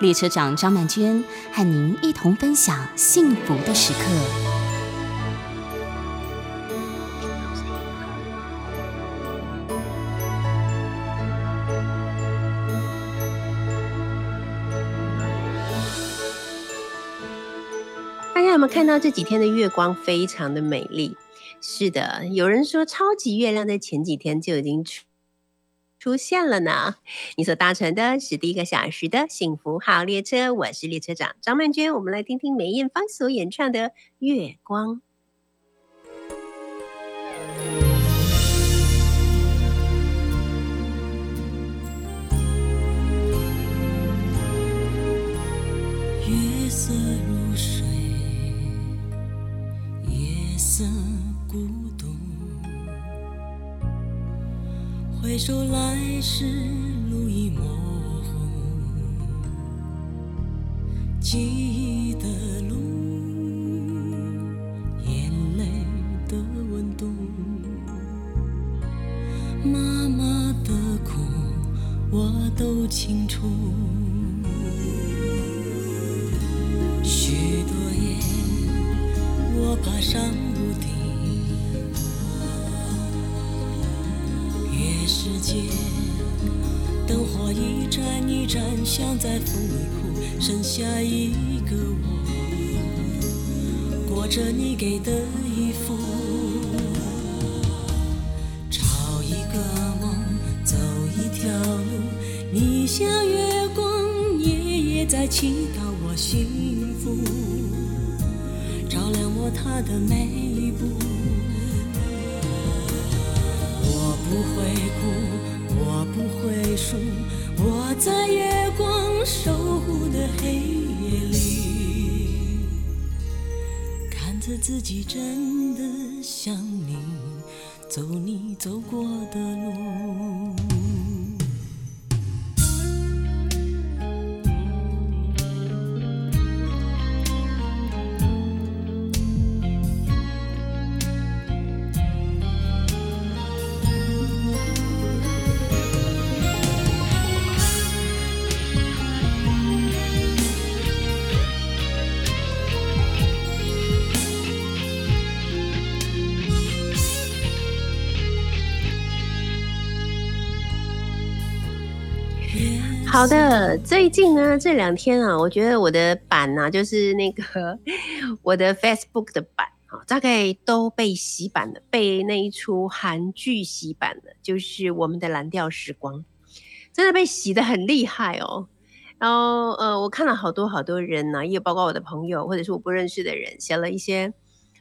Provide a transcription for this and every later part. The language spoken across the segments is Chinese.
列车长张曼娟和您一同分享幸福的时刻。大家有没有看到这几天的月光非常的美丽？是的，有人说超级月亮在前几天就已经出出现了呢。你所搭乘的是第一个小时的幸福号列车，我是列车长张曼娟。我们来听听梅艳芳所演唱的《月光》。月色回首来时路已模糊，记忆的路，眼泪的温度，妈妈的苦我都清楚。许多夜，我爬上一盏，像在风里哭，剩下一个我，裹着你给的衣服，找一个梦，走一条路，你像月光，夜夜在祈祷我幸福，照亮我他的美。自己真的想你，走你走过好的，最近呢这两天啊，我觉得我的版呢、就是那个 我的 Facebook 的版啊，大概都被洗版了，被那一出韩剧洗版了，就是我们的蓝调时光，真的被洗的很厉害哦。然后呃，我看了好多好多人呢、也包括我的朋友或者是我不认识的人，写了一些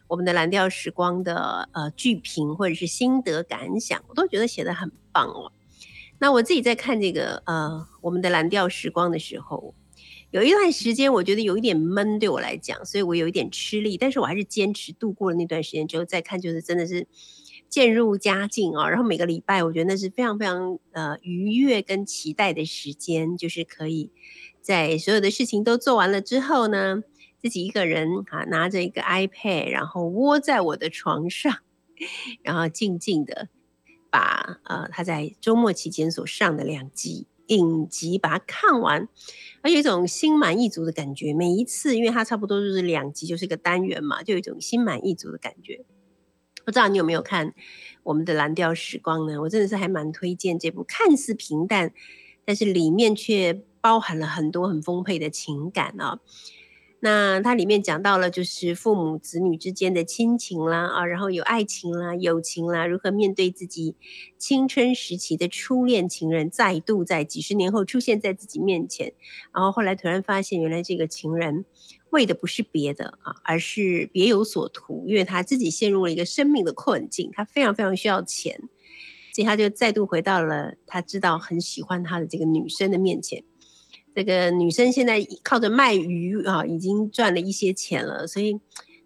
我们的蓝调时光的呃剧评或者是心得感想，我都觉得写的很棒哦。那我自己在看这个呃我们的蓝调时光的时候，有一段时间我觉得有一点闷，对我来讲，所以我有一点吃力，但是我还是坚持度过了那段时间之后再看，就是真的是渐入佳境啊。然后每个礼拜，我觉得那是非常非常呃愉悦跟期待的时间，就是可以在所有的事情都做完了之后呢，自己一个人啊拿着一个 iPad，然后窝在我的床上，然后静静的。把呃他在周末期间所上的两集影集把它看完，而有一种心满意足的感觉。每一次，因为它差不多就是两集，就是一个单元嘛，就有一种心满意足的感觉。不知道你有没有看我们的《蓝调时光》呢？我真的是还蛮推荐这部，看似平淡，但是里面却包含了很多很丰沛的情感啊、那它里面讲到了，就是父母子女之间的亲情啦，啊，然后有爱情啦、友情啦，如何面对自己青春时期的初恋情人，再度在几十年后出现在自己面前，然后后来突然发现，原来这个情人为的不是别的啊，而是别有所图，因为他自己陷入了一个生命的困境，他非常非常需要钱，所以他就再度回到了他知道很喜欢他的这个女生的面前。这个女生现在靠着卖鱼啊，已经赚了一些钱了，所以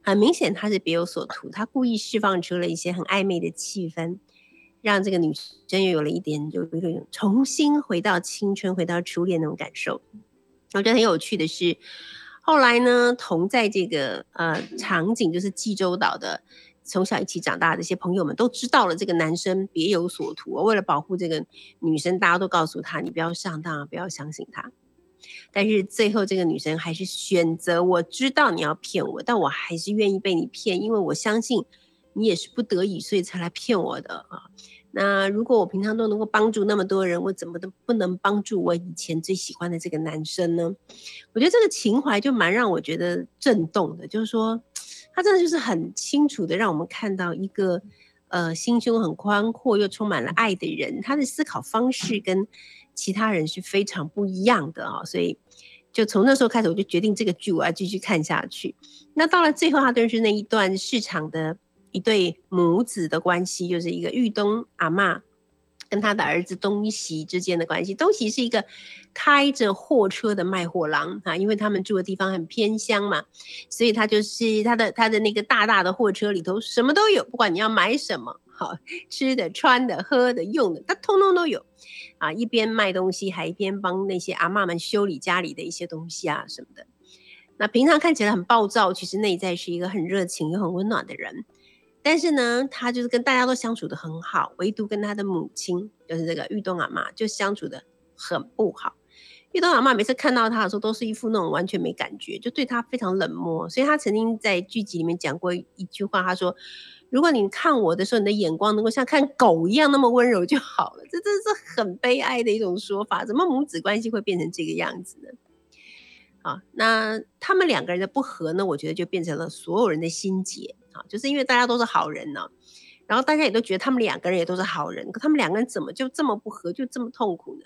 很明显她是别有所图，她故意释放出了一些很暧昧的气氛，让这个女生又有了一点，就有一种重新回到青春、回到初恋那种感受。我觉得很有趣的是，后来呢，同在这个呃场景，就是济州岛的。从小一起长大的这些朋友们都知道了，这个男生别有所图。为了保护这个女生，大家都告诉他：“你不要上当，不要相信他。”但是最后，这个女生还是选择：“我知道你要骗我，但我还是愿意被你骗，因为我相信你也是不得已，所以才来骗我的啊。”那如果我平常都能够帮助那么多人，我怎么都不能帮助我以前最喜欢的这个男生呢？我觉得这个情怀就蛮让我觉得震动的，就是说。他真的就是很清楚的让我们看到一个，呃，心胸很宽阔又充满了爱的人，他的思考方式跟其他人是非常不一样的啊。所以，就从那时候开始，我就决定这个剧我要继续看下去。那到了最后，他就是那一段市场的一对母子的关系，就是一个玉东阿妈。跟他的儿子东西之间的关系，东西是一个开着货车的卖货郎啊，因为他们住的地方很偏乡嘛，所以他就是他的他的那个大大的货车里头什么都有，不管你要买什么，好吃的、穿的、喝的、用的，他通通都有啊。一边卖东西，还一边帮那些阿妈们修理家里的一些东西啊什么的。那平常看起来很暴躁，其实内在是一个很热情又很温暖的人。但是呢，他就是跟大家都相处的很好，唯独跟他的母亲，就是这个玉东阿妈，就相处的很不好。玉东阿妈每次看到他的时候，都是一副那种完全没感觉，就对他非常冷漠。所以他曾经在剧集里面讲过一句话，他说：“如果你看我的时候，你的眼光能够像看狗一样那么温柔就好了。”这真是很悲哀的一种说法。怎么母子关系会变成这个样子呢？啊，那他们两个人的不和呢？我觉得就变成了所有人的心结啊。就是因为大家都是好人呢，然后大家也都觉得他们两个人也都是好人，可他们两个人怎么就这么不和，就这么痛苦呢？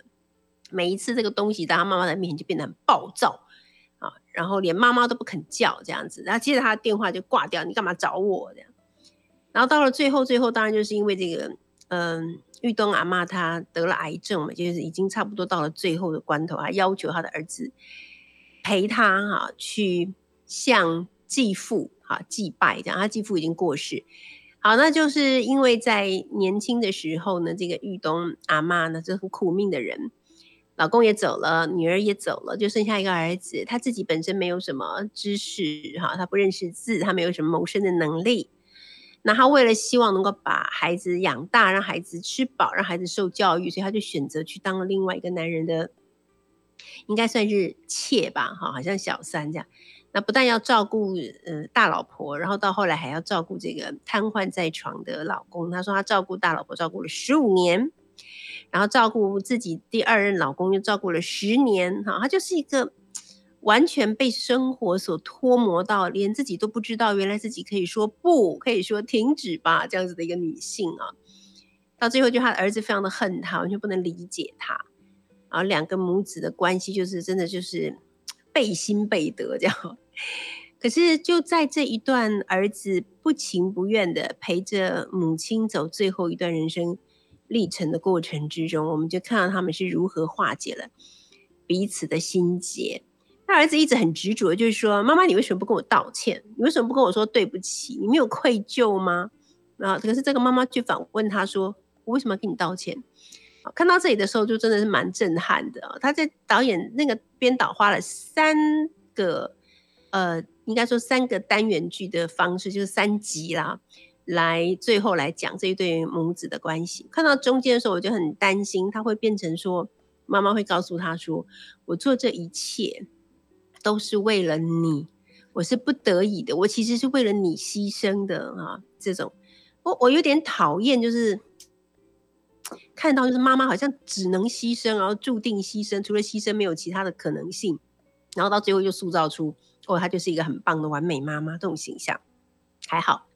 每一次这个东西在他妈妈的面前就变得很暴躁啊，然后连妈妈都不肯叫这样子，然后接着他的电话就挂掉，你干嘛找我这样？然后到了最后，最后当然就是因为这个，嗯，玉东阿妈她得了癌症嘛，就是已经差不多到了最后的关头，还要求她的儿子陪她哈去向继父。啊，祭拜这样，他继父已经过世。好，那就是因为在年轻的时候呢，这个玉东阿妈呢，这很苦命的人，老公也走了，女儿也走了，就剩下一个儿子。他自己本身没有什么知识，哈，他不认识字，他没有什么谋生的能力。那他为了希望能够把孩子养大，让孩子吃饱，让孩子受教育，所以他就选择去当了另外一个男人的，应该算是妾吧，哈，好像小三这样。那不但要照顾呃大老婆，然后到后来还要照顾这个瘫痪在床的老公。他说他照顾大老婆照顾了十五年，然后照顾自己第二任老公又照顾了十年。哈，他就是一个完全被生活所脱磨到，连自己都不知道原来自己可以说不可以说停止吧这样子的一个女性啊。到最后就他的儿子非常的恨他，完全不能理解他，然后两个母子的关系就是真的就是背心背德这样。可是就在这一段儿子不情不愿的陪着母亲走最后一段人生历程的过程之中，我们就看到他们是如何化解了彼此的心结。他儿子一直很执着，就是说：“妈妈，你为什么不跟我道歉？你为什么不跟我说对不起？你没有愧疚吗？”啊，可是这个妈妈就反问他说：“我为什么要跟你道歉？”看到这里的时候，就真的是蛮震撼的他在导演那个编导花了三个。呃，应该说三个单元剧的方式，就是三集啦，来最后来讲这一对母子的关系。看到中间的时候，我就很担心，他会变成说，妈妈会告诉他说，我做这一切都是为了你，我是不得已的，我其实是为了你牺牲的啊。这种，我我有点讨厌，就是 看到就是妈妈好像只能牺牲，然后注定牺牲，除了牺牲没有其他的可能性，然后到最后又塑造出。哦，她就是一个很棒的完美妈妈这种形象，还好，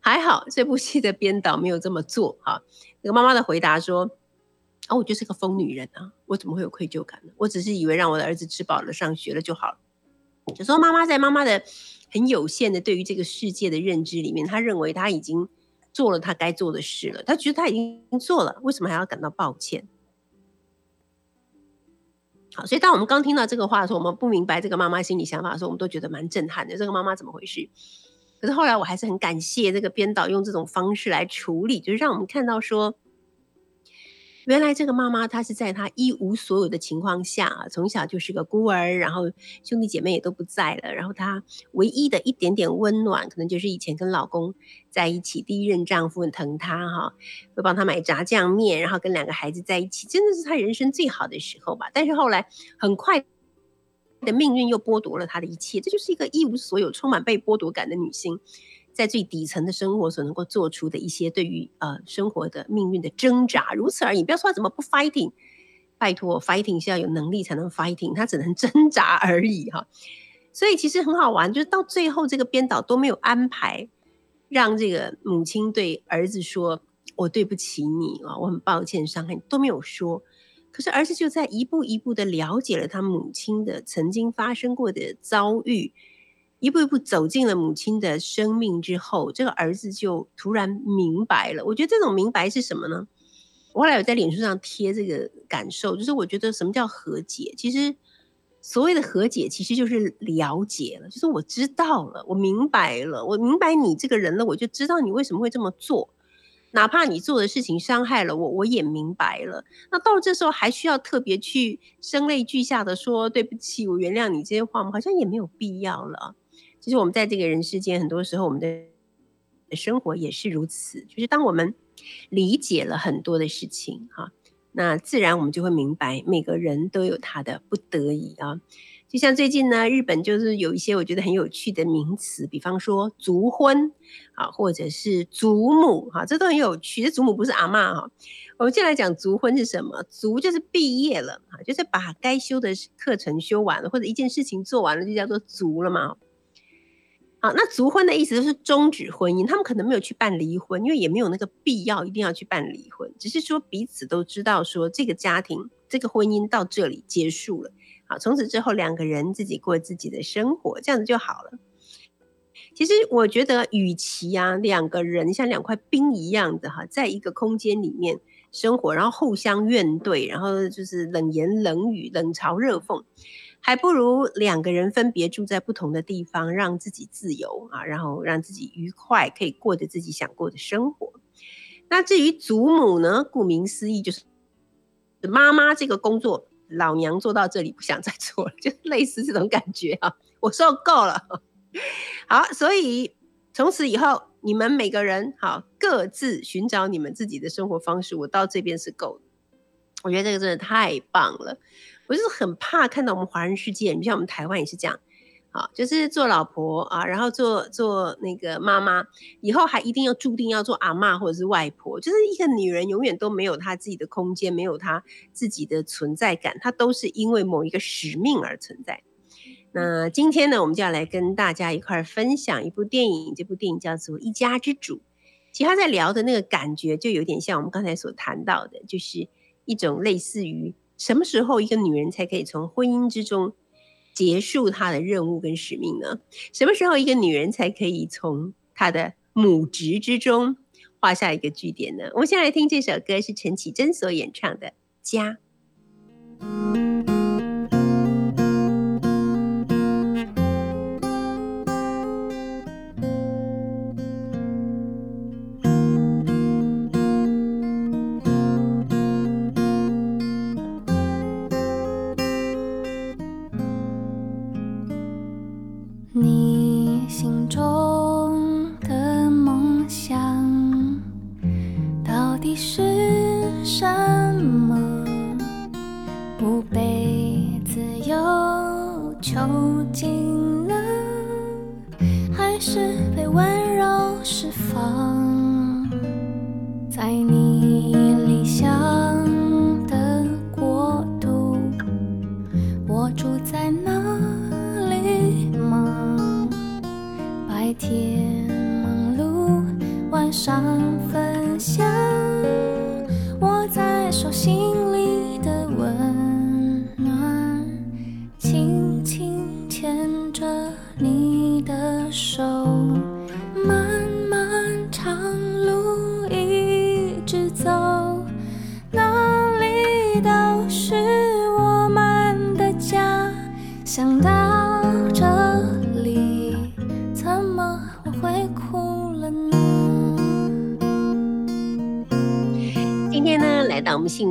还好这部戏的编导没有这么做哈。那个妈妈的回答说：“哦，我就是个疯女人啊，我怎么会有愧疚感呢？我只是以为让我的儿子吃饱了上学了就好了。”有时候妈妈在妈妈的很有限的对于这个世界的认知里面，她认为她已经做了她该做的事了，她觉得她已经做了，为什么还要感到抱歉？好，所以当我们刚听到这个话的时候，我们不明白这个妈妈心理想法的时候，我们都觉得蛮震撼的。这个妈妈怎么回事？可是后来我还是很感谢这个编导用这种方式来处理，就是让我们看到说。原来这个妈妈，她是在她一无所有的情况下啊，从小就是个孤儿，然后兄弟姐妹也都不在了，然后她唯一的一点点温暖，可能就是以前跟老公在一起，第一任丈夫很疼她哈，会帮她买炸酱面，然后跟两个孩子在一起，真的是她人生最好的时候吧。但是后来很快的命运又剥夺了她的一切，这就是一个一无所有、充满被剥夺感的女性。在最底层的生活所能够做出的一些对于呃生活的命运的挣扎，如此而已。不要说他怎么不 fighting，拜托 fighting 是要有能力才能 fighting，他只能 挣扎而已哈。所以其实很好玩，就是到最后这个编导都没有安排让这个母亲对儿子说：“我对不起你啊，我很抱歉伤害你。”都没有说。可是儿子就在一步一步的了解了他母亲的曾经发生过的遭遇。一步一步走进了母亲的生命之后，这个儿子就突然明白了。我觉得这种明白是什么呢？我后来有在脸书上贴这个感受，就是我觉得什么叫和解？其实所谓的和解，其实就是了解了，就是我知道了，我明白了，我明白你这个人了，我就知道你为什么会这么做。哪怕你做的事情伤害了我，我也明白了。那到这时候，还需要特别去声泪俱下的说对不起，我原谅你这些话吗？好像也没有必要了。其实我们在这个人世间，很多时候我们的生活也是如此。就是当我们理解了很多的事情，哈，那自然我们就会明白，每个人都有他的不得已啊。就像最近呢，日本就是有一些我觉得很有趣的名词，比方说族婚啊，或者是祖母哈，这都很有趣。这祖母不是阿妈哈。我们先来讲族婚是什么？族就是毕业了啊，就是把该修的课程修完了，或者一件事情做完了，就叫做族了嘛。好，那族婚的意思就是终止婚姻，他们可能没有去办离婚，因为也没有那个必要一定要去办离婚，只是说彼此都知道说这个家庭、这个婚姻到这里结束了。好，从此之后两个人自己过自己的生活，这样子就好了。其实我觉得，与其啊两个人像两块冰一样的哈，在一个空间里面生活，然后互相怨怼，然后就是冷言冷语、冷嘲热讽。还不如两个人分别住在不同的地方，让自己自由啊，然后让自己愉快，可以过着自己想过的生活。那至于祖母呢？顾名思义，就是妈妈这个工作，老娘做到这里不想再做了，就类似这种感觉啊。我受够了。好，所以从此以后，你们每个人好各自寻找你们自己的生活方式。我到这边是够的。我觉得这个真的太棒了。我就是很怕看到我们华人世界，你像我们台湾也是这样，好，就是做老婆啊，然后做做那个妈妈，以后还一定要注定要做阿妈或者是外婆，就是一个女人永远都没有她自己的空间，没有她自己的存在感，她都是因为某一个使命而存在。那今天呢，我们就要来跟大家一块儿分享一部电影，这部电影叫做《一家之主》。其实他在聊的那个感觉，就有点像我们刚才所谈到的，就是一种类似于。什么时候一个女人才可以从婚姻之中结束她的任务跟使命呢？什么时候一个女人才可以从她的母职之中画下一个句点呢？我们先来听这首歌，是陈绮贞所演唱的《家》。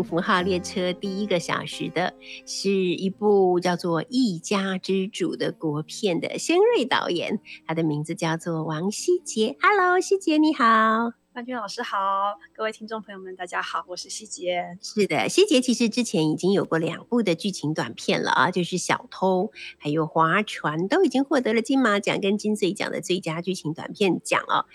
福号列车第一个小时的是一部叫做《一家之主》的国片的先瑞导演，他的名字叫做王希杰。Hello，希杰你好。范军老师好，各位听众朋友们，大家好，我是希杰。是的，希杰其实之前已经有过两部的剧情短片了啊，就是《小偷》还有《划船》，都已经获得了金马奖跟金穗奖的最佳剧情短片奖哦。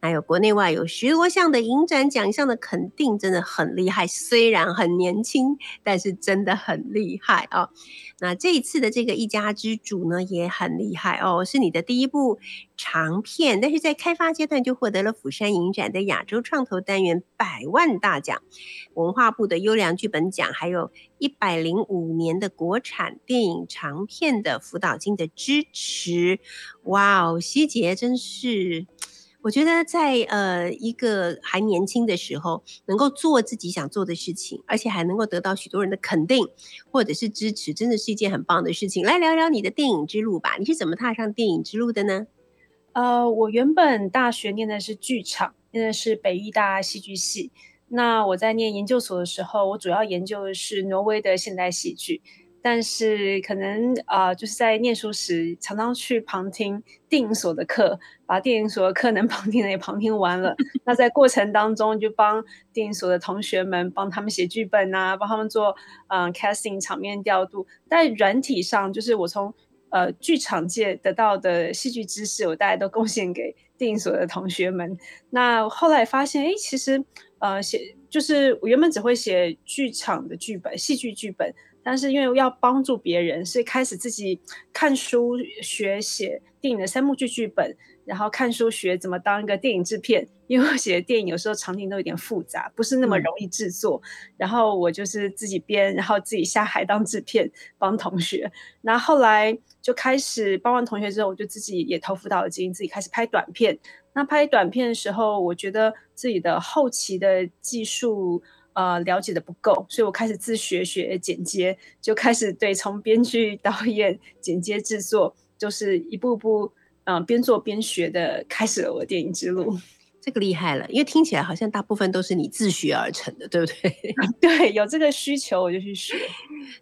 还有国内外有十多项的影展奖项的肯定，真的很厉害。虽然很年轻，但是真的很厉害哦。那这一次的这个一家之主呢，也很厉害哦，是你的第一部长片，但是在开发阶段就获得了釜山影展的亚洲创投单元百万大奖、文化部的优良剧本奖，还有一百零五年的国产电影长片的辅导金的支持。哇哦，希杰真是。我觉得在呃一个还年轻的时候，能够做自己想做的事情，而且还能够得到许多人的肯定或者是支持，真的是一件很棒的事情。来聊聊你的电影之路吧，你是怎么踏上电影之路的呢？呃，我原本大学念的是剧场，念的是北艺大戏剧系。那我在念研究所的时候，我主要研究的是挪威的现代戏剧。但是可能啊，就是在念书时常常去旁听电影所的课，把电影所的课能旁听的也旁听完了。那在过程当中，就帮电影所的同学们帮他们写剧本啊，帮他们做嗯 casting 场面调度。在软体上，就是我从呃剧场界得到的戏剧知识，我大概都贡献给电影所的同学们。那后来发现，哎，其实呃写就是我原本只会写剧场的剧本，戏剧剧本。但是因为要帮助别人，所以开始自己看书学写电影的三幕剧剧本，然后看书学怎么当一个电影制片。因为我写的电影有时候场景都有点复杂，不是那么容易制作。然后我就是自己编，然后自己下海当制片帮同学。然后后来就开始帮完同学之后，我就自己也投辅导的经自己开始拍短片。那拍短片的时候，我觉得自己的后期的技术。呃，了解的不够，所以我开始自学学剪接，就开始对从编剧、导演、剪接、制作，就是一步步，嗯，边做边学的，开始了我的电影之路。这个厉害了，因为听起来好像大部分都是你自学而成的，对不对？对，有这个需求我就去学。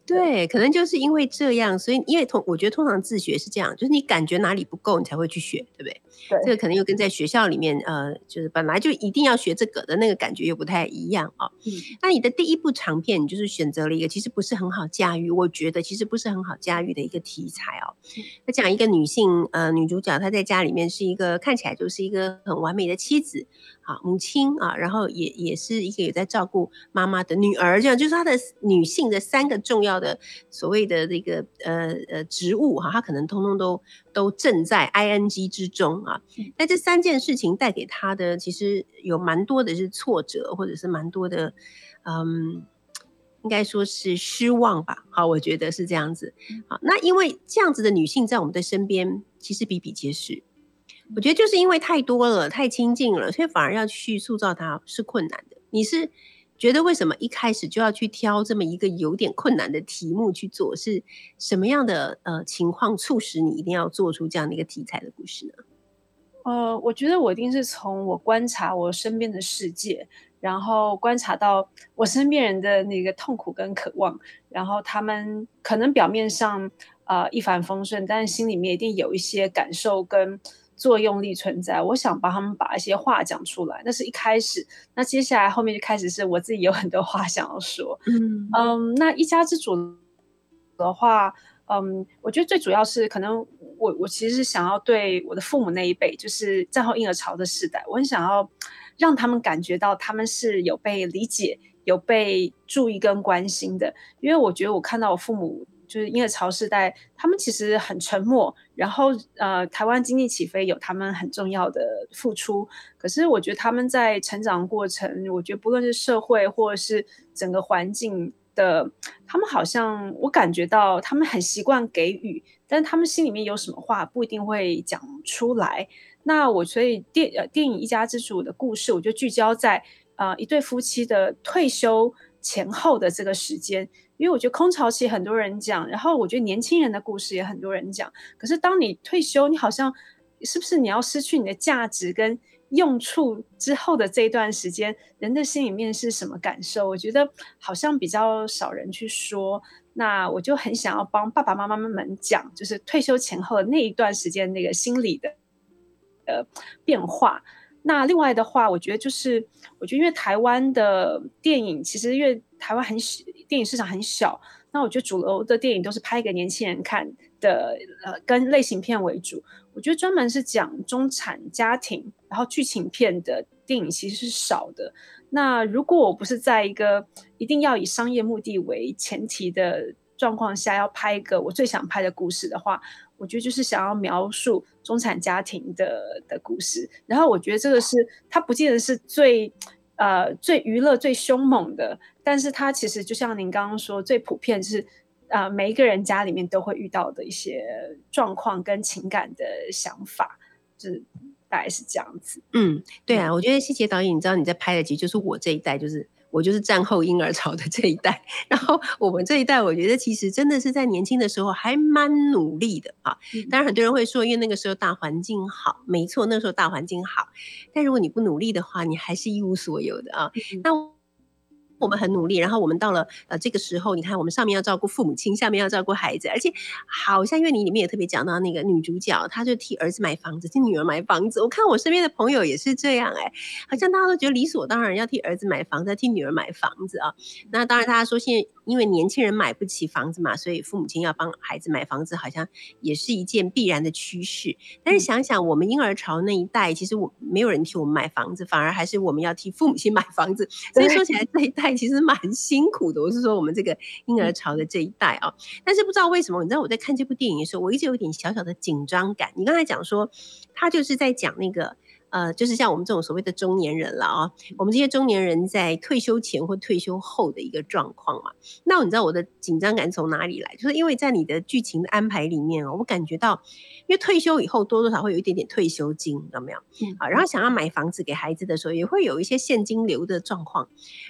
对，可能就是因为这样，所以因为通，我觉得通常自学是这样，就是你感觉哪里不够，你才会去学，对不对？对，这个可能又跟在学校里面，呃，就是本来就一定要学这个的那个感觉又不太一样啊。嗯，那你的第一部长片，你就是选择了一个其实不是很好驾驭，我觉得其实不是很好驾驭的一个题材哦。那讲一个女性，呃，女主角她在家里面是一个看起来就是一个很完美的妻子。好，母亲啊，然后也也是一个有在照顾妈妈的女儿，这样就是她的女性的三个重要的所谓的这个呃呃职务哈，她可能通通都都正在 I N G 之中啊。那这三件事情带给她的其实有蛮多的是挫折，或者是蛮多的嗯，应该说是失望吧。好，我觉得是这样子。好，那因为这样子的女性在我们的身边其实比比皆是。我觉得就是因为太多了，太亲近了，所以反而要去塑造它是困难的。你是觉得为什么一开始就要去挑这么一个有点困难的题目去做？是什么样的呃情况促使你一定要做出这样的一个题材的故事呢？呃，我觉得我一定是从我观察我身边的世界，然后观察到我身边人的那个痛苦跟渴望，然后他们可能表面上啊一帆风顺，但是心里面一定有一些感受跟。作用力存在，我想帮他们把一些话讲出来，那是一开始。那接下来后面就开始是我自己有很多话想要说。嗯嗯，那一家之主的话，嗯，我觉得最主要是可能我我其实是想要对我的父母那一辈，就是战后婴儿潮的世代，我很想要让他们感觉到他们是有被理解、有被注意跟关心的，因为我觉得我看到我父母。就是婴儿潮世代，他们其实很沉默。然后，呃，台湾经济起飞有他们很重要的付出。可是，我觉得他们在成长过程，我觉得不论是社会或者是整个环境的，他们好像我感觉到他们很习惯给予，但他们心里面有什么话不一定会讲出来。那我所以电呃电影一家之主的故事，我就聚焦在呃一对夫妻的退休前后的这个时间。因为我觉得空巢期很多人讲，然后我觉得年轻人的故事也很多人讲。可是当你退休，你好像是不是你要失去你的价值跟用处之后的这一段时间，人的心里面是什么感受？我觉得好像比较少人去说。那我就很想要帮爸爸妈妈们讲，就是退休前后的那一段时间那个心理的呃变化。那另外的话，我觉得就是，我觉得因为台湾的电影其实因为台湾很小，电影市场很小，那我觉得主流的电影都是拍给年轻人看的，呃，跟类型片为主。我觉得专门是讲中产家庭，然后剧情片的电影其实是少的。那如果我不是在一个一定要以商业目的为前提的状况下，要拍一个我最想拍的故事的话，我觉得就是想要描述中产家庭的的故事。然后我觉得这个是它不见得是最呃最娱乐、最凶猛的，但是它其实就像您刚刚说，最普遍是呃每一个人家里面都会遇到的一些状况跟情感的想法，就是。大概是这样子，嗯，对啊，我觉得希杰导演，你知道你在拍的，其实就是我这一代，就是我就是战后婴儿潮的这一代。然后我们这一代，我觉得其实真的是在年轻的时候还蛮努力的啊。当然很多人会说，因为那个时候大环境好，没错，那时候大环境好。但如果你不努力的话，你还是一无所有的啊。那。我们很努力，然后我们到了呃这个时候，你看我们上面要照顾父母亲，下面要照顾孩子，而且好像因为你里面也特别讲到那个女主角，她就替儿子买房子，替女儿买房子。我看我身边的朋友也是这样，哎，好像大家都觉得理所当然要替儿子买房子，替女儿买房子啊。那当然，大家说现在因为年轻人买不起房子嘛，所以父母亲要帮孩子买房子，好像也是一件必然的趋势。但是想想我们婴儿潮那一代，其实我没有人替我们买房子，反而还是我们要替父母亲买房子。所以说起来这一代。其实蛮辛苦的，我是说我们这个婴儿潮的这一代啊，但是不知道为什么，你知道我在看这部电影的时候，我一直有点小小的紧张感。你刚才讲说，他就是在讲那个。呃，就是像我们这种所谓的中年人了啊，我们这些中年人在退休前或退休后的一个状况嘛。那你知道我的紧张感从哪里来？就是因为在你的剧情的安排里面哦，我感觉到，因为退休以后多多少会有一点点退休金，有没有？啊，然后想要买房子给孩子的时候，也会有一些现金流的状况。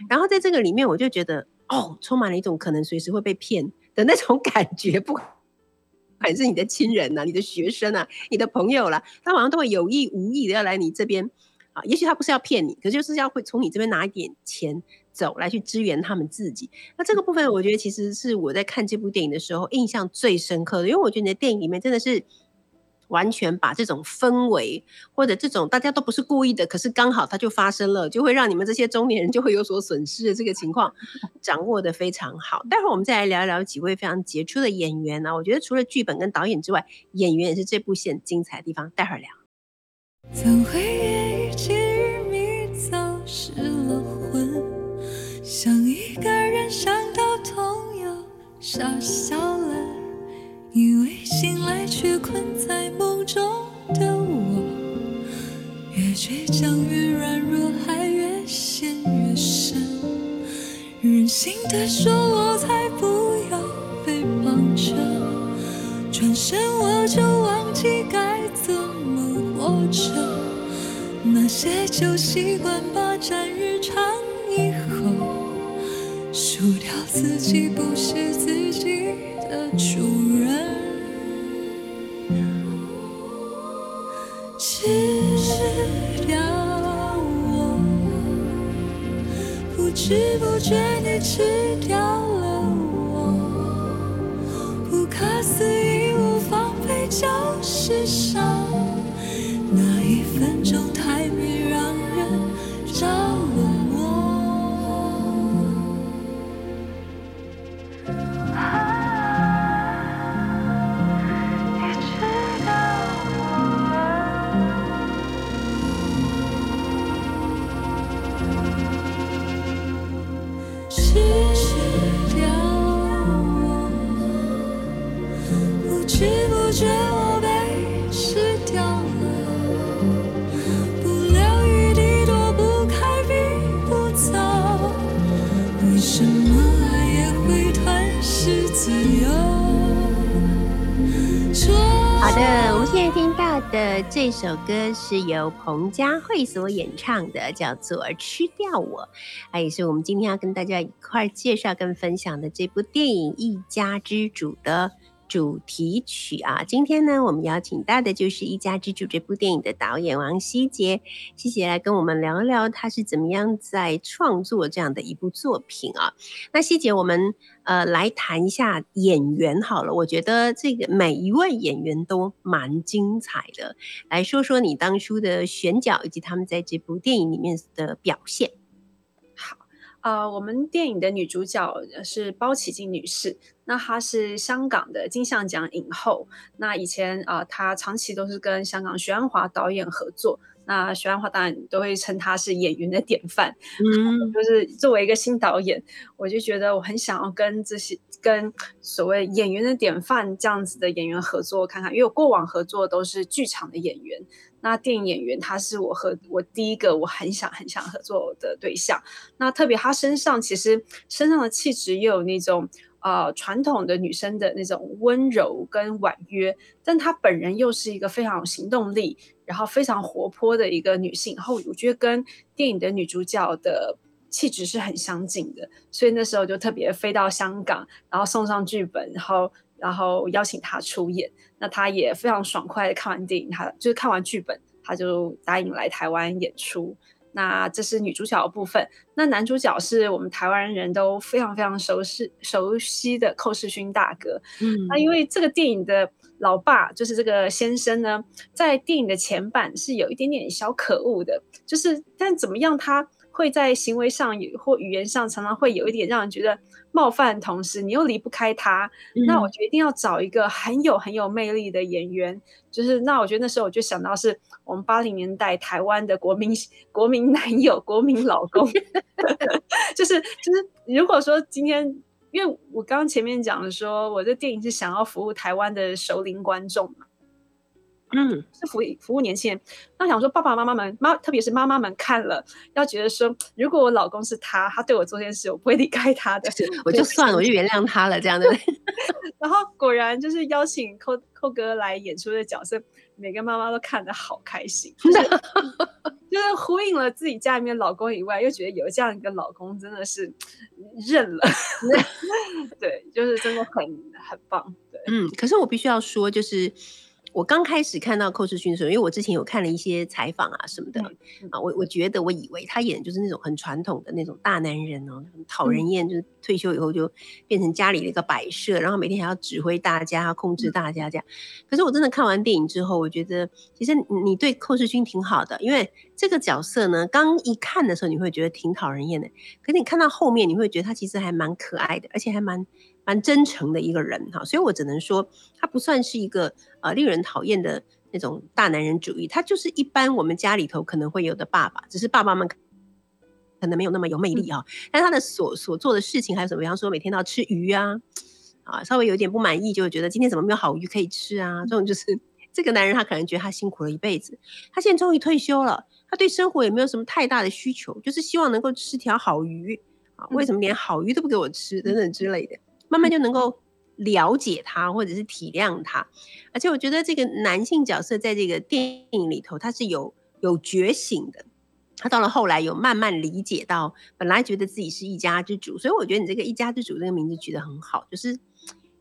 然后在这个里面，我就觉得哦，充满了一种可能随时会被骗的那种感觉，不。还是你的亲人呐，你的学生啊，你的朋友啦，他好像都会有意无意的要来你这边啊。也许他不是要骗你，可就是要会从你这边拿一点钱走来去支援他们自己。那这个部分，我觉得其实是我在看这部电影的时候印象最深刻的，因为我觉得你的电影里面真的是。完全把这种氛围，或者这种大家都不是故意的，可是刚好它就发生了，就会让你们这些中年人就会有所损失的这个情况 掌握的非常好。待会儿我们再来聊一聊几位非常杰出的演员呢？我觉得除了剧本跟导演之外，演员也是这部戏精彩的地方。待会儿聊。怎会夜雨寄日迷，走失了魂，像一个人想到痛又傻笑了。醒来，却困在梦中的我，越倔强越软弱，还越陷越深。任性的说，我才不要被绑着。转身我就忘记该怎么活着。那些旧习惯霸占日常以后，输掉自己不是自己的主。人不知不觉你吃掉了我，不可思议无防备就是伤，那一分钟太美，这首歌是由彭佳慧所演唱的，叫做《吃掉我》，啊也是我们今天要跟大家一块介绍跟分享的这部电影《一家之主》的。主题曲啊。今天呢，我们邀请到的就是《一家之主》这部电影的导演王希杰，希杰来跟我们聊聊他是怎么样在创作这样的一部作品啊。那希杰，我们呃来谈一下演员好了。我觉得这个每一位演员都蛮精彩的，来说说你当初的选角以及他们在这部电影里面的表现。呃，我们电影的女主角是包启静女士，那她是香港的金像奖影后。那以前啊，她长期都是跟香港徐安华导演合作。那徐安华当然都会称他是演员的典范。嗯，就是作为一个新导演，我就觉得我很想要跟这些跟所谓演员的典范这样子的演员合作看看，因为我过往合作都是剧场的演员。那电影演员他是我和我第一个我很想很想合作的对象。那特别他身上其实身上的气质又有那种呃传统的女生的那种温柔跟婉约，但她本人又是一个非常有行动力，然后非常活泼的一个女性。然后我觉得跟电影的女主角的气质是很相近的，所以那时候就特别飞到香港，然后送上剧本，然后。然后邀请她出演，那她也非常爽快的看完电影，她就是看完剧本，她就答应来台湾演出。那这是女主角的部分，那男主角是我们台湾人都非常非常熟悉熟悉的寇世勋大哥。嗯，那因为这个电影的老爸就是这个先生呢，在电影的前半是有一点点小可恶的，就是但怎么样他。会在行为上或语言上常常会有一点让人觉得冒犯，同时你又离不开他，那我决定要找一个很有很有魅力的演员。就是那我觉得那时候我就想到是我们八零年代台湾的国民国民男友、国民老公，就是就是如果说今天，因为我刚刚前面讲的说，我这电影是想要服务台湾的熟龄观众嘛。嗯，是服服务年轻人。那想说，爸爸妈妈们，妈，特别是妈妈们看了，要觉得说，如果我老公是他，他对我做件事，我不会离开他的，我就算了，我就原谅他了，这样的。然后果然就是邀请寇寇哥来演出的角色，每个妈妈都看得好开心，就是呼应了自己家里面老公以外，又觉得有这样一个老公真的是认了。对，就是真的很很棒。对，嗯，可是我必须要说，就是。我刚开始看到寇世勋的时候，因为我之前有看了一些采访啊什么的啊，我我觉得我以为他演的就是那种很传统的那种大男人哦，很讨人厌，就是退休以后就变成家里的一个摆设，然后每天还要指挥大家、控制大家这样。可是我真的看完电影之后，我觉得其实你对寇世勋挺好的，因为这个角色呢，刚一看的时候你会觉得挺讨人厌的，可是你看到后面，你会觉得他其实还蛮可爱的，而且还蛮。蛮真诚的一个人哈，所以我只能说他不算是一个呃令人讨厌的那种大男人主义，他就是一般我们家里头可能会有的爸爸，只是爸爸们可能没有那么有魅力啊。但他的所所做的事情还有什么？比方说每天都要吃鱼啊，啊，稍微有点不满意就会觉得今天怎么没有好鱼可以吃啊？这种就是这个男人他可能觉得他辛苦了一辈子，他现在终于退休了，他对生活也没有什么太大的需求，就是希望能够吃条好鱼啊。为什么连好鱼都不给我吃等等之类的？慢慢就能够了解他，或者是体谅他，而且我觉得这个男性角色在这个电影里头，他是有有觉醒的。他到了后来有慢慢理解到，本来觉得自己是一家之主，所以我觉得你这个一家之主这个名字取得很好，就是。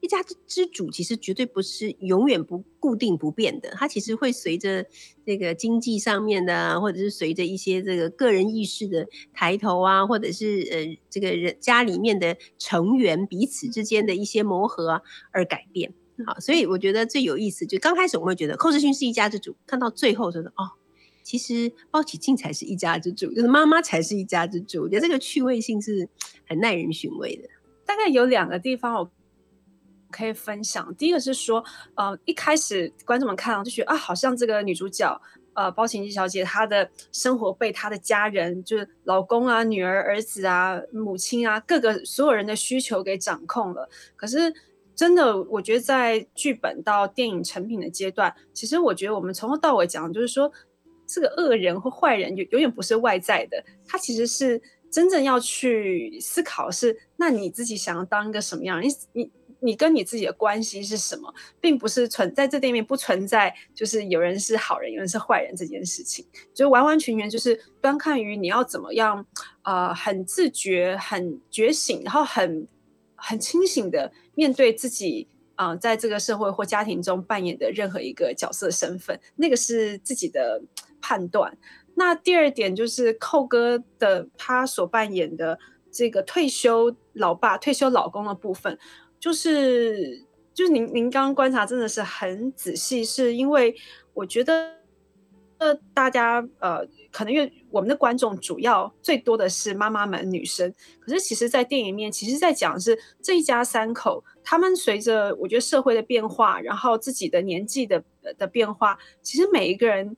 一家之主其实绝对不是永远不固定不变的，它其实会随着这个经济上面的，或者是随着一些这个个人意识的抬头啊，或者是呃这个人家里面的成员彼此之间的一些磨合啊而改变。好，所以我觉得最有意思就刚开始我们会觉得寇世勋是一家之主，看到最后就是哦，其实包启静才是一家之主，就是妈妈才是一家之主。我觉得这个趣味性是很耐人寻味的。大概有两个地方我。可以分享。第一个是说，呃，一开始观众们看到就觉得啊，好像这个女主角，呃，包晴姬小姐，她的生活被她的家人，就是老公啊、女儿、儿子啊、母亲啊，各个所有人的需求给掌控了。可是，真的，我觉得在剧本到电影成品的阶段，其实我觉得我们从头到尾讲，就是说，这个恶人或坏人，就永远不是外在的，他其实是真正要去思考是，那你自己想要当一个什么样？你你。你跟你自己的关系是什么，并不是存在这里面不存在，就是有人是好人，有人是坏人这件事情，就完完全全就是端看于你要怎么样，呃，很自觉、很觉醒，然后很很清醒的面对自己啊、在这个社会或家庭中扮演的任何一个角色身份，那个是自己的判断。那第二点就是寇哥的他所扮演的这个退休老爸、退休老公的部分，就是就是您您刚刚观察真的是很仔细，是因为我觉得呃大家呃可能因为我们的观众主要最多的是妈妈们女生，可是其实，在电影面，其实在讲是这一家三口，他们随着我觉得社会的变化，然后自己的年纪的的变化，其实每一个人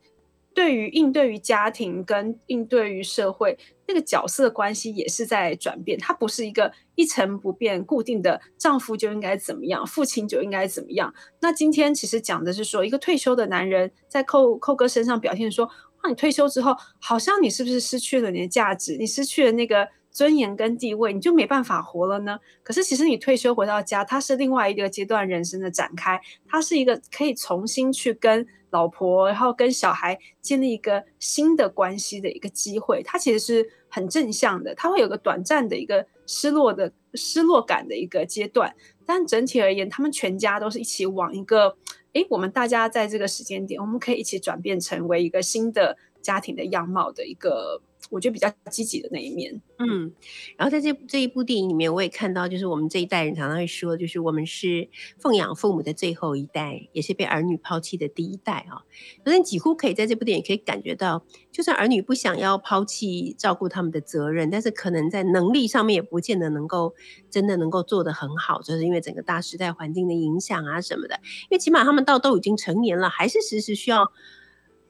对于应对于家庭跟应对于社会那个角色关系也是在转变，它不是一个一成不变固定的丈夫就应该怎么样，父亲就应该怎么样。那今天其实讲的是说，一个退休的男人在寇寇哥身上表现说，哇，你退休之后，好像你是不是失去了你的价值，你失去了那个尊严跟地位，你就没办法活了呢？可是其实你退休回到家，它是另外一个阶段人生的展开，它是一个可以重新去跟老婆，然后跟小孩建立一个新的关系的一个机会。它其实是很正向的，它会有个短暂的一个失落的失落感的一个阶段，但整体而言，他们全家都是一起往一个，诶，我们大家在这个时间点，我们可以一起转变成为一个新的家庭的样貌的一个，我觉得比较积极的那一面。嗯，然后在这这一部电影里面，我也看到，就是我们这一代人常常会说，就是我们是奉养父母的最后一代，也是被儿女抛弃的第一代啊。可是你几乎可以在这部电影可以感觉到，就算儿女不想要抛弃照顾他们的责任，但是可能在能力上面也不见得能够真的能够做得很好，就是因为整个大时代环境的影响啊什么的。因为起码他们到都已经成年了，还是时时需要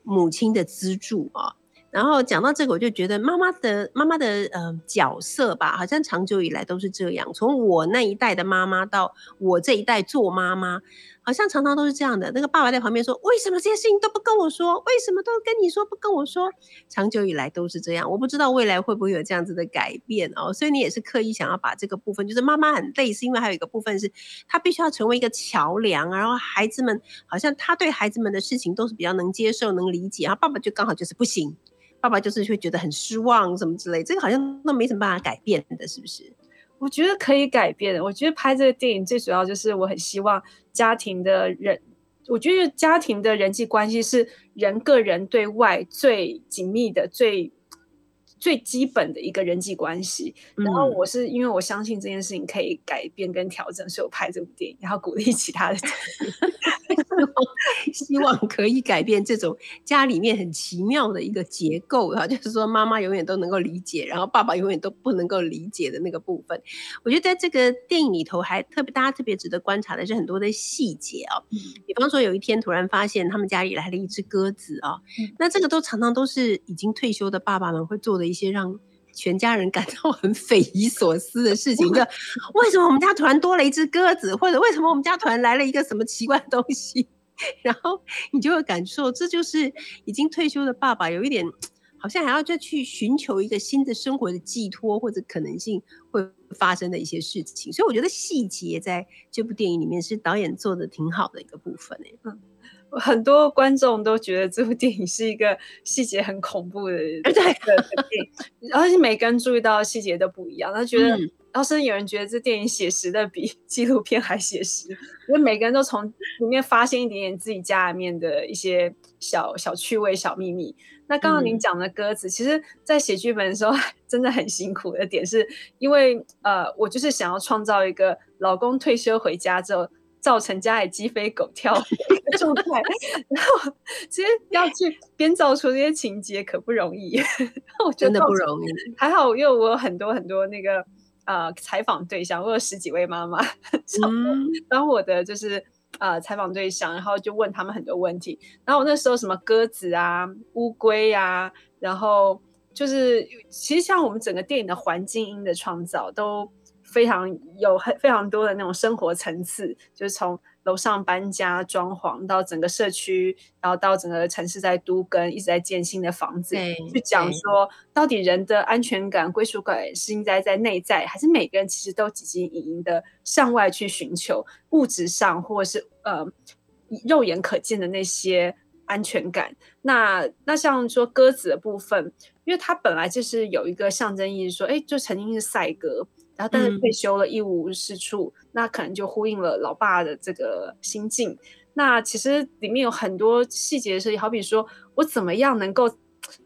母亲的资助啊。然后讲到这个，我就觉得妈妈的妈妈的呃角色吧，好像长久以来都是这样。从我那一代的妈妈到我这一代做妈妈，好像常常都是这样的。那个爸爸在旁边说：“为什么这些事情都不跟我说？为什么都跟你说不跟我说？”长久以来都是这样。我不知道未来会不会有这样子的改变哦。所以你也是刻意想要把这个部分，就是妈妈很累，是因为还有一个部分是她必须要成为一个桥梁，然后孩子们好像他对孩子们的事情都是比较能接受、能理解，然后爸爸就刚好就是不行。爸爸就是会觉得很失望，什么之类，这个好像都没什么办法改变的，是不是？我觉得可以改变的。我觉得拍这个电影最主要就是我很希望家庭的人，我觉得家庭的人际关系是人个人对外最紧密的、最最基本的一个人际关系。然后我是因为我相信这件事情可以改变跟调整，所以我拍这部电影，然后鼓励其他的 希望可以改变这种家里面很奇妙的一个结构哈，就是说妈妈永远都能够理解，然后爸爸永远都不能够理解的那个部分。我觉得在这个电影里头还特别，大家特别值得观察的是很多的细节哦。比方说有一天突然发现他们家里来了一只鸽子啊、那这个都常常都是已经退休的爸爸们会做的一些让。全家人感到很匪夷所思的事情，就为什么我们家突然多了一只鸽子，或者为什么我们家突然来了一个什么奇怪的东西？然后你就会感受，这就是已经退休的爸爸有一点，好像还要再去寻求一个新的生活的寄托或者可能性会发生的一些事情。所以我觉得细节在这部电影里面是导演做的挺好的一个部分诶。嗯，很多观众都觉得这部电影是一个细节很恐怖的对的电影，而且每个人注意到的细节都不一样。他觉得，嗯然后甚至有人觉得这电影写实的比 纪录片还写实，因为每个人都从里面发现一点点自己家里面的一些小小趣味、小秘密。那刚刚您嗯讲的鸽子，其实在写剧本的时候真的很辛苦的点，是因为呃，我就是想要创造一个老公退休回家之后。造成家里鸡飞狗跳的状态，然后其实要去编造出这些情节可不容易，我觉真的得不容易。还好，因为我有很多很多那个呃采访对象，我有十几位妈妈，嗯，当我的就是呃采访对象，然后就问他们很多问题。然后我那时候什么鸽子啊、乌龟啊，然后就是其实像我们整个电影的环境音的创造都非常有很非常多的那种生活层次，就是从楼上搬家、装潢到整个社区，然后到整个城市在都跟，一直在建新的房子，对去讲说到底人的安全感、归属感是应该在内在，还是每个人其实都汲汲营营的向外去寻求物质上或者是呃肉眼可见的那些安全感？那那像说鸽子的部分，因为它本来就是有一个象征意义，说哎，就曾经是赛鸽。然后但是嗯退休了，一无是处，那可能就呼应了老爸的这个心境。那其实里面有很多细节的设计，好比说我怎么样能够，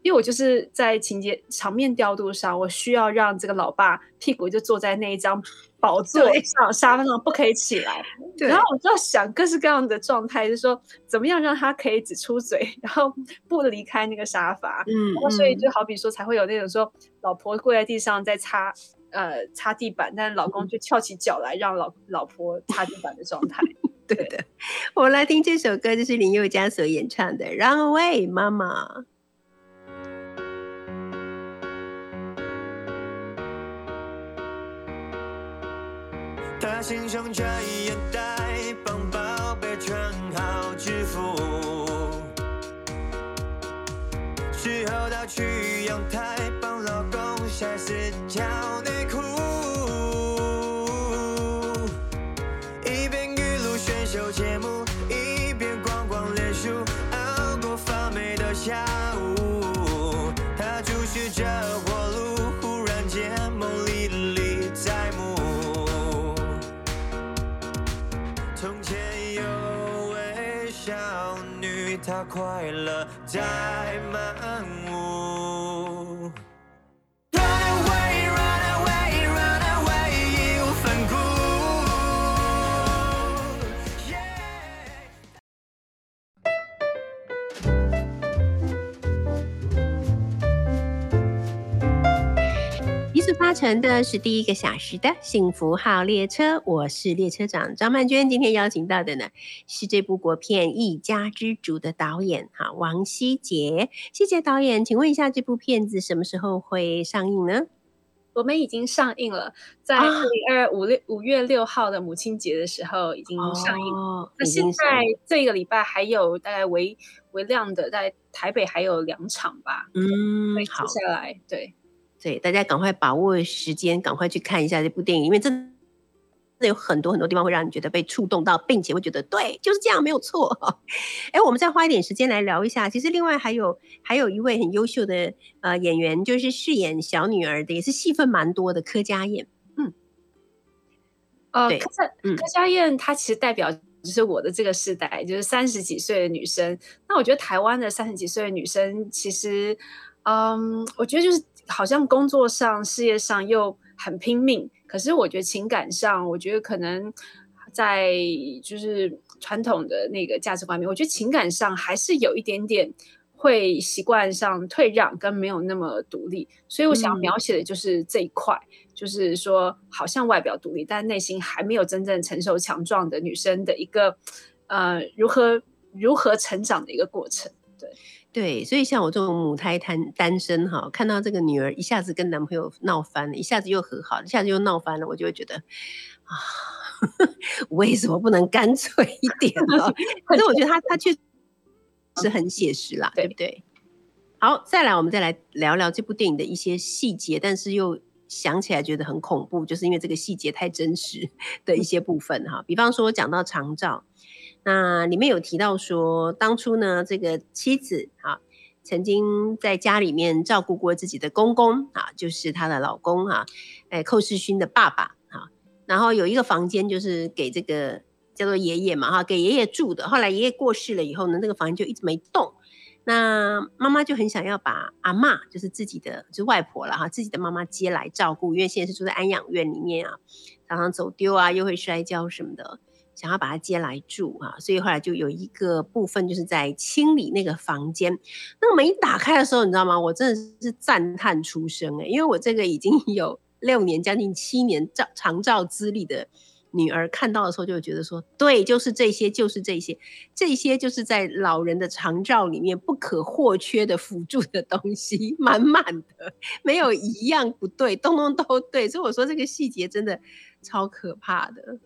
因为我就是在情节场面调度上，我需要让这个老爸屁股就坐在那一张宝座上、沙发上，不可以起来。对然后我就要想各式各样的状态，就是说怎么样让他可以只出嘴，然后不离开那个沙发。嗯然后所以就好比说，才会有那种说，老婆跪在地上在擦呃擦地板，但老公就翘起脚来让老老婆擦地板的状态。对的，我们来听这首歌，就是林宥嘉所演唱的《Run Away 妈妈》。他心胸专眼袋，帮宝贝穿好制服。事后到去阳台，帮老公晒四条内快乐在漫一速发成的是第一个小时的幸福号列车，我是列车长张曼娟。今天邀请到的呢是这部国片《一家之主》的导演哈王希杰。希杰导演，请问一下这部片子什么时候会上映呢？我们已经上映了，在啊二零二五六五月六号的母亲节的时候已经上映。哦，那现在这个礼拜还有大概微微量的，在台北还有两场吧。嗯好，下来对。对大家赶快把握时间，赶快去看一下这部电影，因为真的。有很多很多地方会让你觉得被触动到，并且会觉得对，就是这样，没有错。哎，我们再花一点时间来聊一下。其实另外还有还有一位很优秀的呃演员，就是饰演小女儿的，也是戏份蛮多的柯佳燕。呃，对柯柯佳燕她其实代表就是我的这个世代，就是三十几岁的女生。那我觉得台湾的三十几岁的女生，其实，嗯，我觉得就是好像工作上、事业上又很拼命，可是我觉得情感上，我觉得可能在就是传统的那个价值观里面，我觉得情感上还是有一点点。会习惯上退让跟没有那么独立，所以我想要嗯描写的就是这一块，就是说好像外表独立，但内心还没有真正成熟强壮的女生的一个呃如何如何成长的一个过程。对，所以像我这种母胎单单身哈，看到这个女儿一下子跟男朋友闹翻了，一下子又和好了，一下子又闹翻了，我就会觉得啊，为什么不能干脆一点呢？可是我觉得他他确实很写实啦，对对不对？好，再来我们再来聊聊这部电影的一些细节，但是又想起来觉得很恐怖，就是因为这个细节太真实的一些部分哈。比方说讲到长照，那里面有提到说，当初呢这个妻子啊。曾经在家里面照顾过自己的公公啊，就是她的老公哈、啊，哎，寇世勋的爸爸啊。然后有一个房间就是给这个叫做爷爷嘛哈，给爷爷住的。后来爷爷过世了以后呢，那个房间就一直没动。那妈妈就很想要把阿嬷，就是自己的，就是外婆了哈，自己的妈妈接来照顾，因为现在是住在安养院里面啊，常常走丢啊，又会摔跤什么的，想要把她接来住啊，所以后来就有一个部分就是在清理那个房间。那个门一打开的时候，你知道吗？我真的是赞叹出声哎、因为我这个已经有 六年、将近七年照长照资历的女儿看到的时候，就觉得说，对，就是这些，就是这些，这些就是在老人的长照里面不可或缺的辅助的东西，满满的，没有一样不对，通通都对。所以我说这个细节真的超可怕的。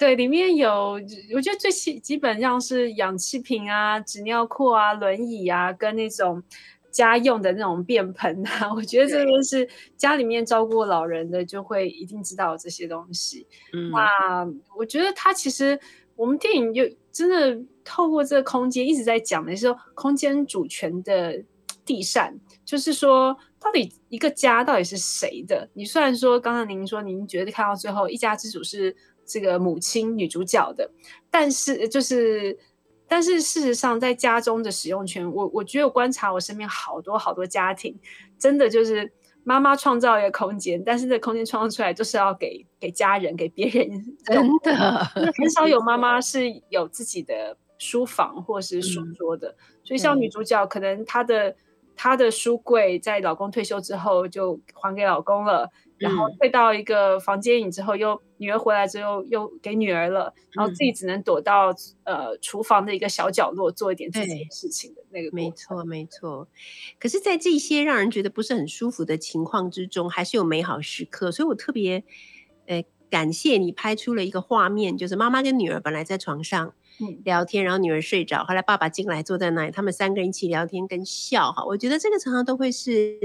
对，里面有，我觉得最基基本上是氧气瓶啊、纸尿裤啊、轮椅啊，跟那种家用的那种便盆啊。我觉得这个是家里面照顾老人的，就会一定知道这些东西。嗯，那我觉得它其实我们电影就真的透过这个空间一直在讲的是说空间主权的地善，就是说到底一个家到底是谁的？你虽然说刚刚您说您觉得看到最后一家之主是这个母亲女主角的，但是就是但是事实上在家中的使用权，我我觉得我观察我身边好多好多家庭，真的就是妈妈创造一个空间，但是这空间创造出来就是要给给家人给别人 真的很少有妈妈 是有自己的书房或是书桌的，所以像女主角可能她的她的书柜在老公退休之后就还给老公了，然后嗯退到一个房间里之后，又女儿回来之后又给女儿了，然后自己只能躲到呃厨房的一个小角落做一点自己的事情的那个没。错，没错。可是，在这些让人觉得不是很舒服的情况之中，还是有美好时刻。所以我特别，呃，感谢你拍出了一个画面，就是妈妈跟女儿本来在床上嗯聊天，然后女儿睡着，后来爸爸进来坐在那里，他们三个人一起聊天跟笑哈。我觉得这个常常都会是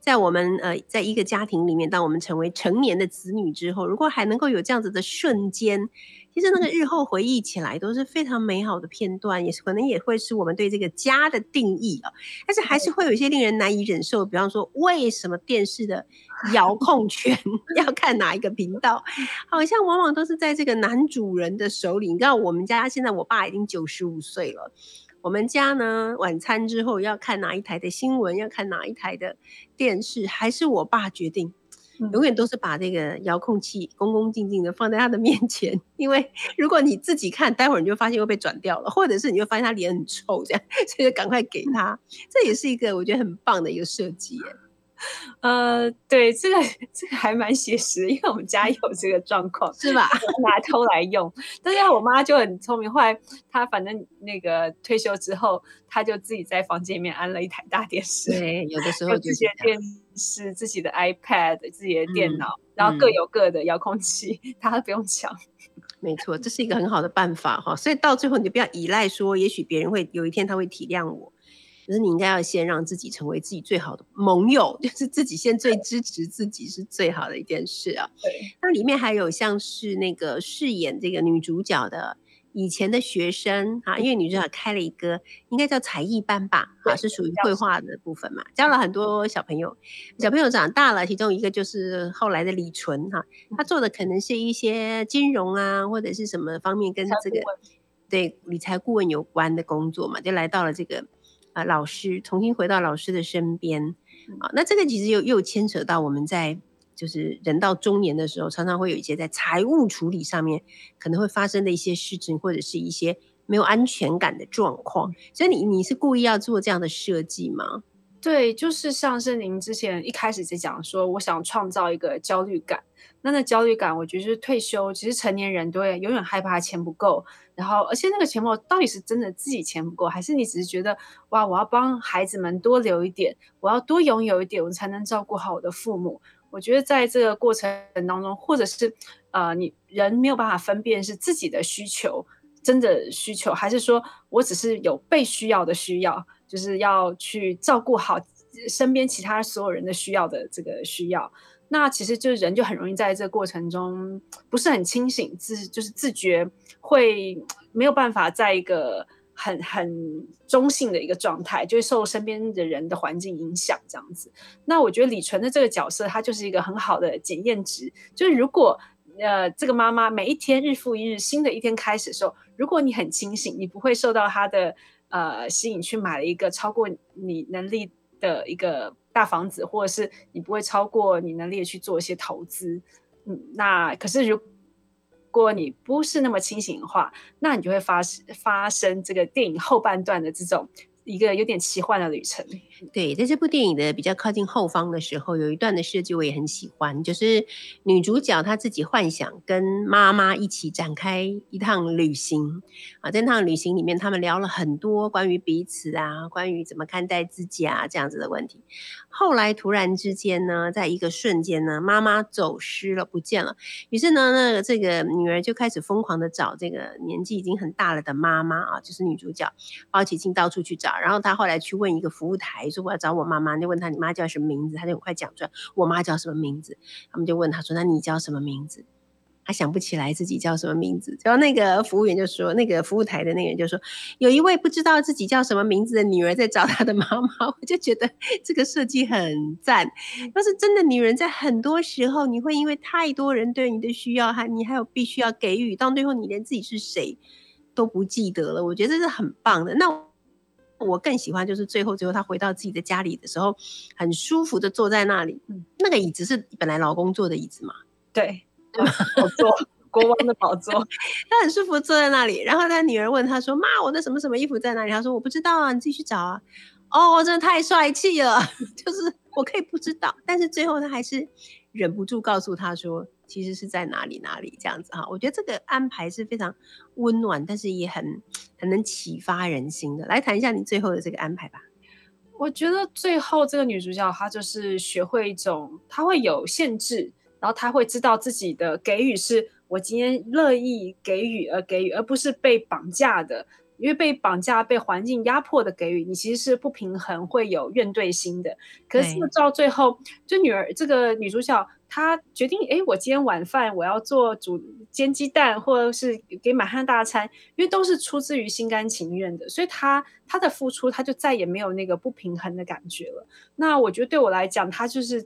在我们呃，在一个家庭里面，当我们成为成年的子女之后，如果还能够有这样子的瞬间，其实那个日后回忆起来都是非常美好的片段，也是可能也会是我们对这个家的定义啊。但是还是会有一些令人难以忍受，比方说为什么电视的遥控权 要看哪一个频道，好像往往都是在这个男主人的手里。你知道我们家现在我爸已经九十五岁了。我们家呢，晚餐之后要看哪一台的新闻，要看哪一台的电视，还是我爸决定。永远都是把这个遥控器恭恭敬敬的放在他的面前，因为如果你自己看，待会儿你就发现会被转掉了，或者是你就发现他脸很臭，这样，所以赶快给他。这也是一个我觉得很棒的一个设计耶。呃，对，这个 这个还蛮写实，因为我们家有这个状况，是吧？拿偷来用。但是我妈就很聪明，后来她反正那个退休之后，她就自己在房间里面安了一台大电视，对，有的时候有就己的这样电视、自己的 iPad、自己的电嗯脑，然后各嗯有各的遥控器，她不用抢。没错，这是一个很好的办法哈。所以到最后，你就不要依赖说，也许别人会有一天他会体谅我，可是你应该要先让自己成为自己最好的盟友，就是自己先最支持自己是最好的一件事啊。对，那里面还有像是那个饰演这个女主角的以前的学生啊，因为女主角开了一个应该叫才艺班吧，啊，是属于绘画的部分嘛，教了很多小朋友，小朋友长大了，其中一个就是后来的李纯哈、他做的可能是一些金融啊或者是什么方面跟这个对理财顾问有关的工作嘛，就来到了这个啊、老师，重新回到老师的身边啊。那这个其实又又牵扯到我们在就是人到中年的时候，常常会有一些在财务处理上面可能会发生的一些事情，或者是一些没有安全感的状况。所以你你是故意要做这样的设计吗？对，就是像是您之前一开始在讲说，我想创造一个焦虑感。那那焦虑感，我觉得是退休，其实成年人都会永远害怕钱不够，然后而且那个钱包到底是真的自己钱不够，还是你只是觉得哇，我要帮孩子们多留一点，我要多拥有一点，我才能照顾好我的父母。我觉得在这个过程当中，或者是呃，你人没有办法分辨是自己的需求真的需求，还是说我只是有被需要的需要，就是要去照顾好身边其他所有人的需要的这个需要。那其实就是人就很容易在这个过程中不是很清醒，自就是自觉会没有办法在一个很很中性的一个状态，就会受身边的人的环境影响这样子。那我觉得李纯的这个角色，他就是一个很好的检验值，就是如果呃这个妈妈每一天日复一日，新的一天开始的时候，如果你很清醒，你不会受到他的呃吸引去买了一个超过你能力的一个大房子，或者是你不会超过你能力去做一些投资。嗯，那可是如如果你不是那么清醒的话，那你就会发生发生这个电影后半段的这种一个有点奇幻的旅程。对，在这部电影的比较靠近后方的时候，有一段的设计我也很喜欢，就是女主角她自己幻想跟妈妈一起展开一趟旅行啊，在那趟旅行里面，他们聊了很多关于彼此啊，关于怎么看待自己啊这样子的问题。后来突然之间呢，在一个瞬间呢，妈妈走失了，不见了。于是呢，那个这个女儿就开始疯狂的找这个年纪已经很大了的妈妈啊，就是女主角包起镜到处去找。然后她后来去问一个服务台，说我要找我妈妈，就问她你妈叫什么名字，她就很快讲出来我妈叫什么名字。他们就问她说那你叫什么名字？他想不起来自己叫什么名字。然后那个服务员就说，那个服务台的那个人就说，有一位不知道自己叫什么名字的女儿在找她的妈妈。我就觉得这个设计很赞。要是真的女人，在很多时候，你会因为太多人对你的需要，还你还有必须要给予，到最后你连自己是谁都不记得了。我觉得这是很棒的。那我更喜欢就是最后最后她回到自己的家里的时候，很舒服的坐在那里。嗯那个椅子是本来老公坐的椅子嘛？对，宝座，国王的宝座。他很舒服坐在那里，然后他女儿问他说：“妈，我的什么什么衣服在哪里？”他说：“我不知道啊，你自己去找啊。”哦，真的太帅气了，就是我可以不知道，但是最后他还是忍不住告诉他说：“其实是在哪里哪里这样子哈。”我觉得这个安排是非常温暖，但是也很很能启发人心的。来谈一下你最后的这个安排吧。我觉得最后这个女主角她就是学会一种，她会有限制，然后她会知道自己的给予是我今天乐意给予而给予，而不是被绑架的。因为被绑架、被环境压迫的给予，你其实是不平衡，会有怨对心的。可是到最后，就女儿这个女主角，他决定，哎，我今天晚饭我要做煮煎鸡蛋，或者是给满汉大餐，因为都是出自于心甘情愿的，所以他他的付出，他就再也没有那个不平衡的感觉了。那我觉得对我来讲，他就是。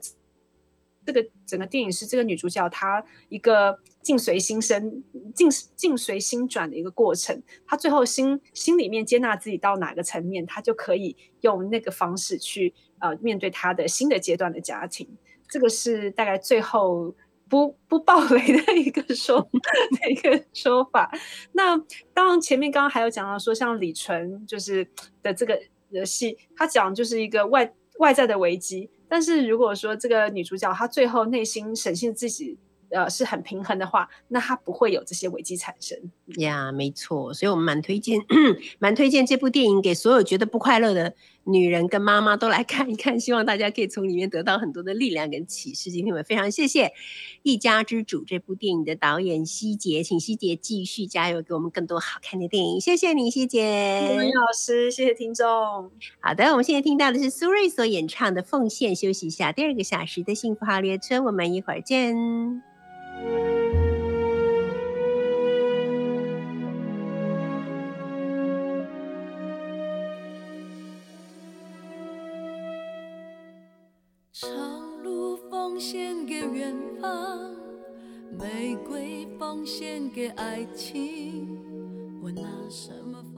这个整个电影是这个女主角她一个境随心生、境境随心转的一个过程。她最后心心里面接纳自己到哪个层面，她就可以用那个方式去呃面对她的新的阶段的家庭。这个是大概最后不不暴雷的一个说的 一个说法。那当然前面刚刚还有讲到说，像李纯就是的这个的戏，他讲就是一个外外在的危机。但是如果说这个女主角她最后内心审视自己，呃，是很平衡的话，那她不会有这些危机产生。呀，没错，所以我们蛮推荐，蛮推荐这部电影给所有觉得不快乐的。女人跟妈妈都来看一看，希望大家可以从里面得到很多的力量跟启示。今天我们非常谢谢《一家之主》这部电影的导演希杰，请希杰继续加油，给我们更多好看的电影。谢谢你，希杰。林老师，谢谢听众。好的，我们现在听到的是苏芮所演唱的《奉献》。休息一下，第二个小时的幸福号列车，我们一会儿见。奉献给爱情，我拿什么？